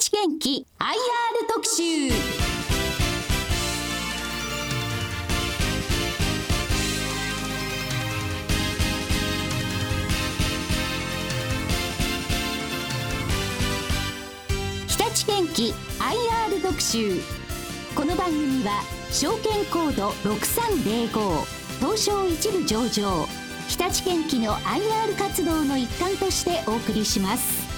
立元気 IR 特集。日立元気 IR 特集。この番組は証券コード6305東証一部上場。日立元気の IR 活動の一環としてお送りします。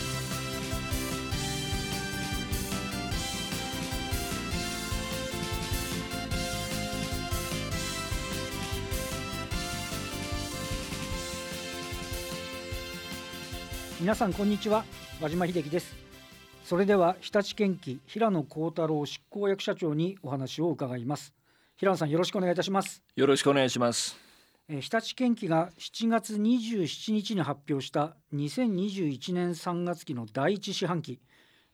皆さんこんにちは。和島秀樹です。それでは日立建機平野幸太郎執行役社長にお話を伺います。平野さんよろしくお願いいたします。よろしくお願いします。えー日立建機が7月27日に発表した2021年3月期の第一四半期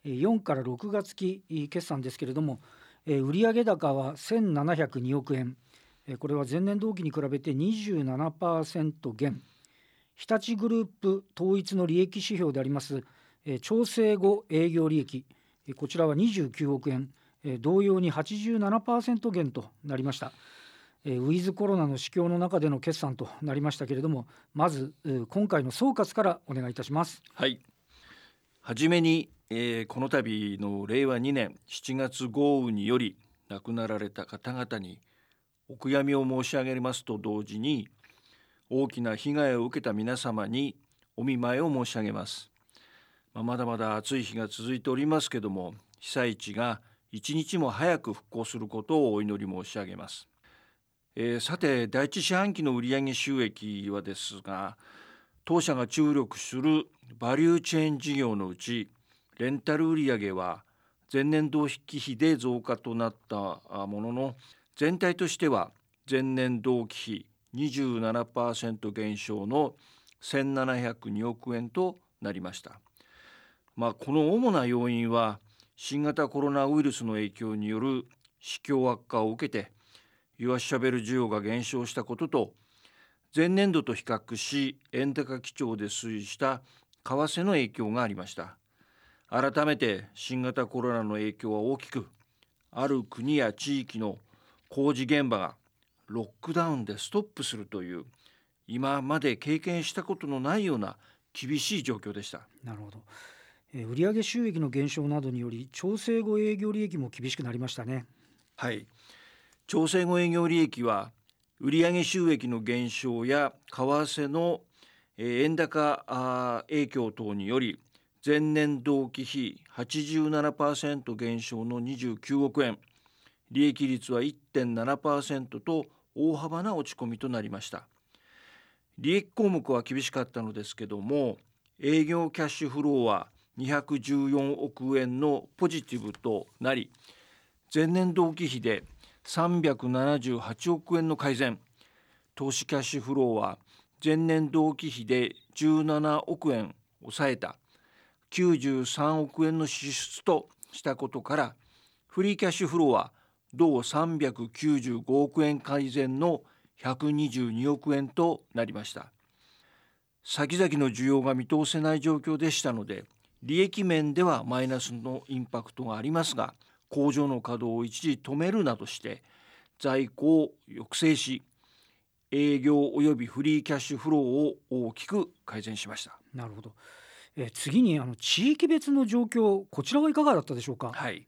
えー4から6月期えー決算ですけれどもえー売上高は1702億円。えーこれは前年同期に比べて27%減日立グループ統一の利益指標でありますえ調整後営業利益えこちらは29億円え同様に87%減となりました。えウィズコロナの市況の中での決算となりましたけれどもまずう今回の総括からお願いいたしますはい。はじめに、えーこの度の令和2年7月豪雨により亡くなられた方々にお悔やみを申し上げますと同時に大きな被害を受けた皆様にお見舞いを申し上げます。まあ、まだまだ暑い日が続いておりますけども被災地が一日も早く復興することをお祈り申し上げます。えーさて第一四半期の売上収益はですが当社が注力するバリューチェーン事業のうちレンタル売上は前年同期比で増加となったものの全体としては前年同期比27%減少の1702億円となりました。まあ、この主な要因は新型コロナウイルスの影響による市況悪化を受けてユアシャベル需要が減少したことと前年度と比較し円高基調で推移した為替の影響がありました改めて新型コロナの影響は大きくある国や地域の工事現場がロックダウンでストップするという今まで経験したことのないような厳しい状況でした。なるほど、えー売上収益の減少などにより調整後営業利益も厳しくなりましたね。はい。調整後営業利益は売上収益の減少や為替のえー円高影響等により前年同期比87%減少の29億円。利益率は1.7%と大幅な落ち込みとなりました。利益項目は厳しかったのですけども営業キャッシュフローは214億円のポジティブとなり前年同期比で378億円の改善。投資キャッシュフローは前年同期比で17億円抑えた。93億円の支出としたことからフリーキャッシュフローは同395億円改善の122億円となりました。先々の需要が見通せない状況でしたので利益面ではマイナスのインパクトがありますが工場の稼働を一時止めるなどして在庫を抑制し営業及びフリーキャッシュフローを大きく改善しました。なるほど、えー次にあの地域別の状況こちらはいかがだったでしょうか？はい、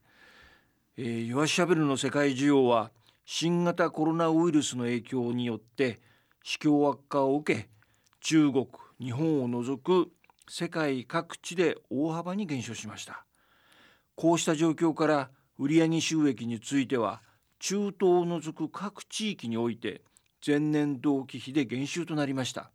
えー、ユアシャベルの世界需要は新型コロナウイルスの影響によって市況悪化を受け中国日本を除く世界各地で大幅に減少しました。こうした状況から売上収益については中東を除く各地域において前年同期比で減収となりました。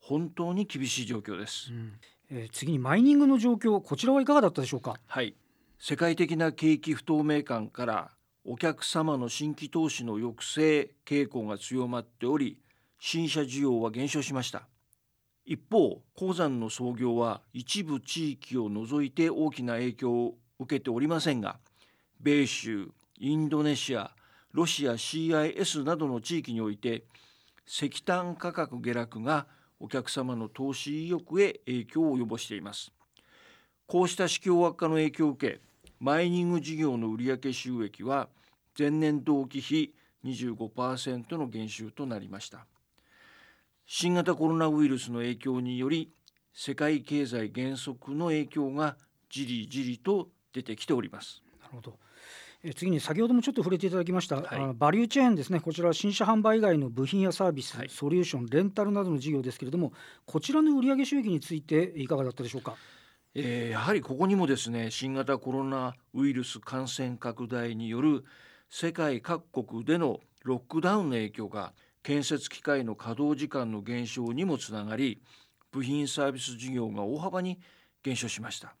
本当に厳しい状況です。うん。えー次にマイニングの状況こちらはいかがだったでしょうか？はい、世界的な景気不透明感からお客様の新規投資の抑制傾向が強まっており新車需要は減少しました。一方鉱山の操業は一部地域を除いて大きな影響を受けておりませんが米州インドネシアロシア CIS などの地域において石炭価格下落がお客様の投資意欲へ影響を及ぼしています。こうした市況悪化の影響を受けマイニング事業の売上収益は前年同期比25%の減収となりました。新型コロナウイルスの影響により世界経済減速の影響がじりじりと出てきております。なるほど。え次に先ほどもちょっと触れていただきました、はい、バリューチェーンですね。こちらは新車販売以外の部品やサービス、はい、ソリューションレンタルなどの事業ですけれどもこちらの売上収益についていかがだったでしょうか？えー、やはりここにもですね新型コロナウイルス感染拡大による世界各国でのロックダウンの影響が建設機械の稼働時間の減少にもつながり部品サービス事業が大幅に減少しました。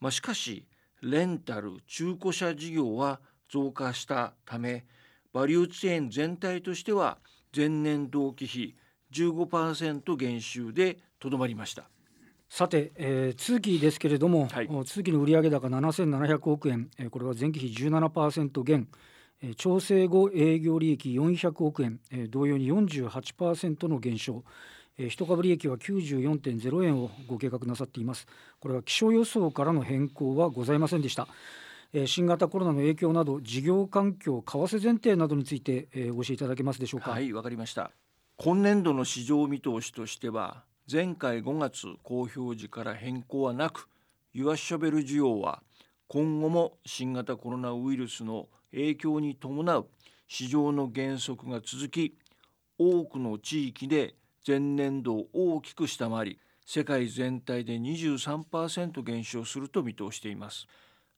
まあ、しかしレンタル中古車事業は増加したためバリューチェーン全体としては前年同期比15%減収でとどまりました。さて、えー、通期ですけれども、はい、通期の売上高7700億円、えー、これは前期比17%減、えー、調整後営業利益400億円、えー、同様に48%の減少、えー、一株利益は94.0円をご計画なさっています。これは気象予想からの変更はございませんでした、えー、新型コロナの影響など事業環境為替前提などについて、えー、お教えいただけますでしょうか。はいわかりました。今年度の市場見通しとしては前回5月公表時から変更はなくユアショベル需要は今後も新型コロナウイルスの影響に伴う市場の減速が続き多くの地域で前年度を大きく下回り世界全体で23%減少すると見通しています。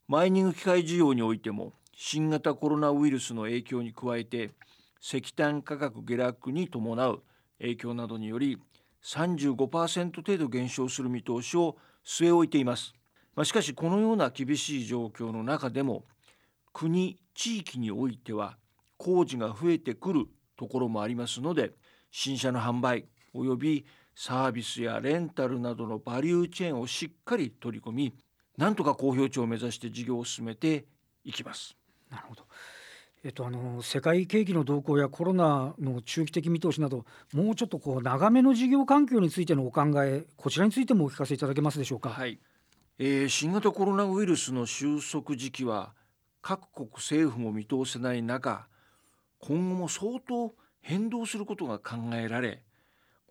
マイニング機械需要においても新型コロナウイルスの影響に加えて石炭価格下落に伴う影響などにより35%程度減少する見通しを据え置いています、まあ、しかしこのような厳しい状況の中でも国地域においては工事が増えてくるところもありますので新車の販売およびサービスやレンタルなどのバリューチェーンをしっかり取り込みなんとか公表値を目指して事業を進めていきます。なるほどえっと、あの世界景気の動向やコロナの中期的見通しなどもうちょっとこう長めの事業環境についてのお考えこちらについてもお聞かせいただけますでしょうか？はい、えー、新型コロナウイルスの収束時期は各国政府も見通せない中今後も相当変動することが考えられ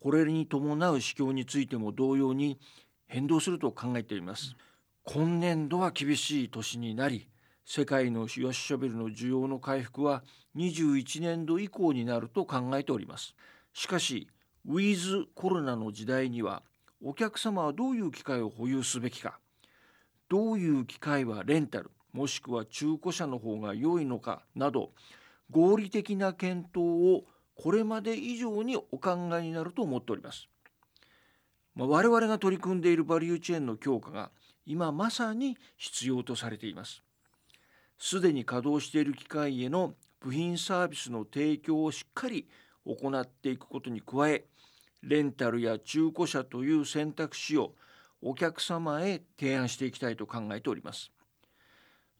これに伴う市況についても同様に変動すると考えています。今年度は厳しい年になり世界のシュショベルの需要の回復は21年度以降になると考えております。しかしウィズコロナの時代にはお客様はどういう機械を保有すべきかどういう機械はレンタルもしくは中古車の方が良いのかなど合理的な検討をこれまで以上にお考えになると思っております。まあ、我々が取り組んでいるバリューチェーンの強化が今まさに必要とされています。すでに稼働している機械への部品サービスの提供をしっかり行っていくことに加えレンタルや中古車という選択肢をお客様へ提案していきたいと考えております。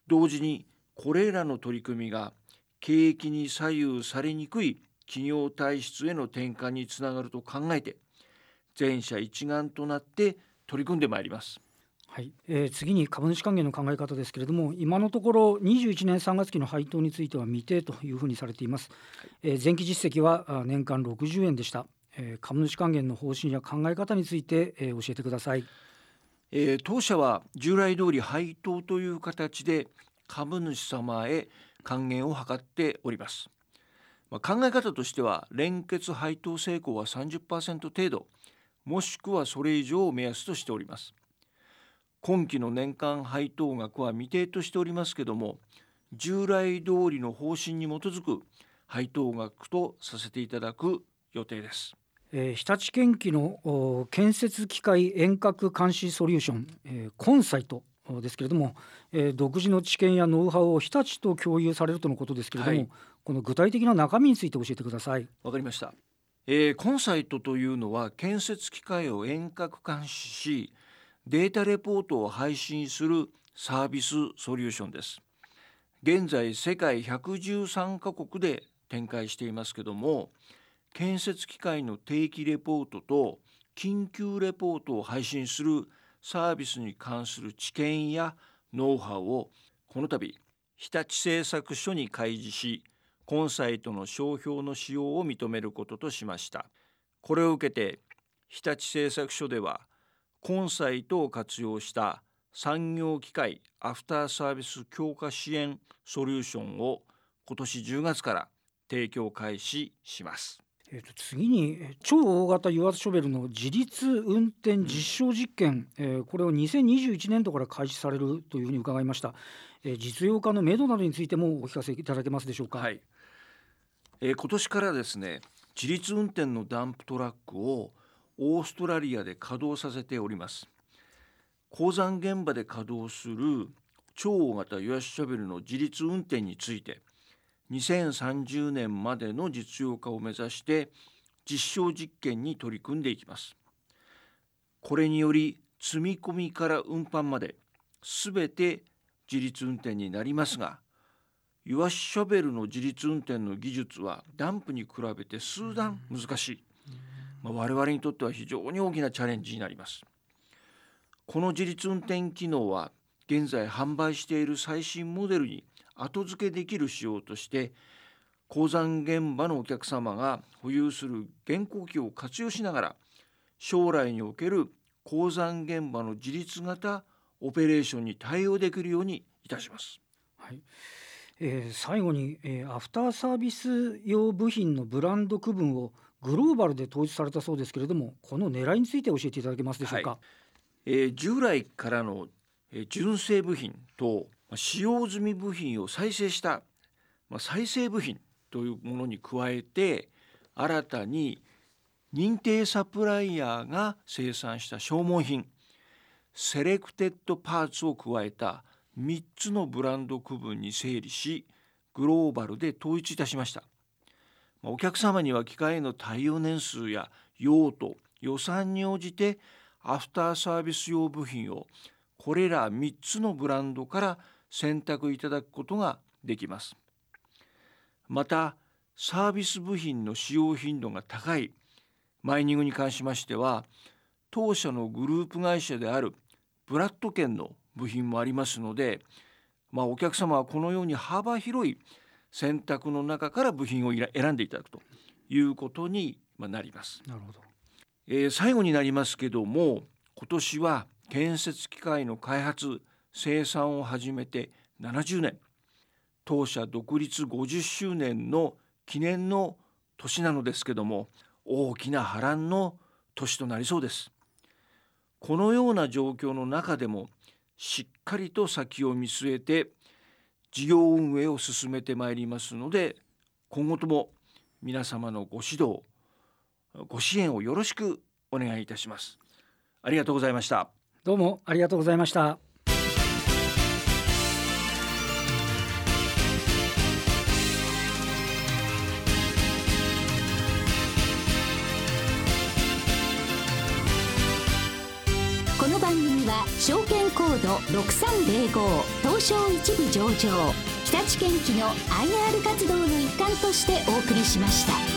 同時にこれらの取り組みが景気に左右されにくい企業体質への転換につながると考えて全社一丸となって取り組んでまいります。はい、えー、次に株主還元の考え方ですけれども今のところ21年3月期の配当については未定というふうにされています、えー、前期実績は年間60円でした、えー、株主還元の方針や考え方について、えー、教えてください、えー、当社は従来通り配当という形で株主様へ還元を図っております。まあ、考え方としては連結配当成功は30%程度もしくはそれ以上を目安としております。今期の年間配当額は未定としておりますけども従来通りの方針に基づく配当額とさせていただく予定です。えー、日立建機の建設機械遠隔監視ソリューション、えー、コンサイトですけれども、えー、独自の知見やノウハウを日立と共有されるとのことですけれども、はい、この具体的な中身について教えてください。わかりました。えー、コンサイトというのは建設機械を遠隔監視しデータレポートを配信するサービスソリューションです。現在世界113カ国で展開していますけども建設機械の定期レポートと緊急レポートを配信するサービスに関する知見やノウハウをこの度日立製作所に開示しコンサイトの商標の使用を認めることとしましたこれを受けて日立製作所ではコンサイトを活用した産業機械アフターサービス強化支援ソリューションを今年10月から提供開始します。えー、と次に超大型油圧ショベルの自立運転実証実験、うん、えー、これを2021年度から開始されるというふうに伺いました、えー、実用化のめどなどについてもお聞かせいただけますでしょうか、はい。えー、今年からですね自立運転のダンプトラックをオーストラリアで稼働させております。鉱山現場で稼働する超大型油圧ショベルの自立運転について2030年までの実用化を目指して実証実験に取り組んでいきます。これにより積み込みから運搬まで全て自立運転になりますが油圧ショベルの自立運転の技術はダンプに比べて数段難しい、まあ、我々にとっては非常に大きなチャレンジになりますこの自立運転機能は現在販売している最新モデルに後付けできる仕様として鉱山現場のお客様が保有する現行機を活用しながら将来における鉱山現場の自立型オペレーションに対応できるようにいたします。はいえー、最後に、えー、アフターサービス用部品のブランド区分をグローバルで統一されたそうですけれどもこの狙いについて教えていただけますでしょうか、はい、えー、従来からの、えー、純正部品と使用済み部品を再生した、まあ、再生部品というものに加えて新たに認定サプライヤーが生産した消耗品セレクテッドパーツを加えた3つのブランド区分に整理しグローバルで統一いたしました。お客様には機械の対応年数や用途予算に応じてアフターサービス用部品をこれら3つのブランドから選択いただくことができます。またサービス部品の使用頻度が高いマイニングに関しましては当社のグループ会社であるブラッド圏の部品もありますので、まあ、お客様はこのように幅広い選択の中から部品を選んでいただくということになります。なるほど。えー、最後になりますけども今年は建設機械の開発生産を始めて70年。当社独立50周年の記念の年なのですけども大きな波乱の年となりそうです。このような状況の中でもしっかりと先を見据えて事業運営を進めてまいりますので今後とも皆様のご指導ご支援をよろしくお願いいたします。ありがとうございました。どうもありがとうございました。この番組は証券コード6305証一部上場日立建機の IR 活動の一環としてお送りしました。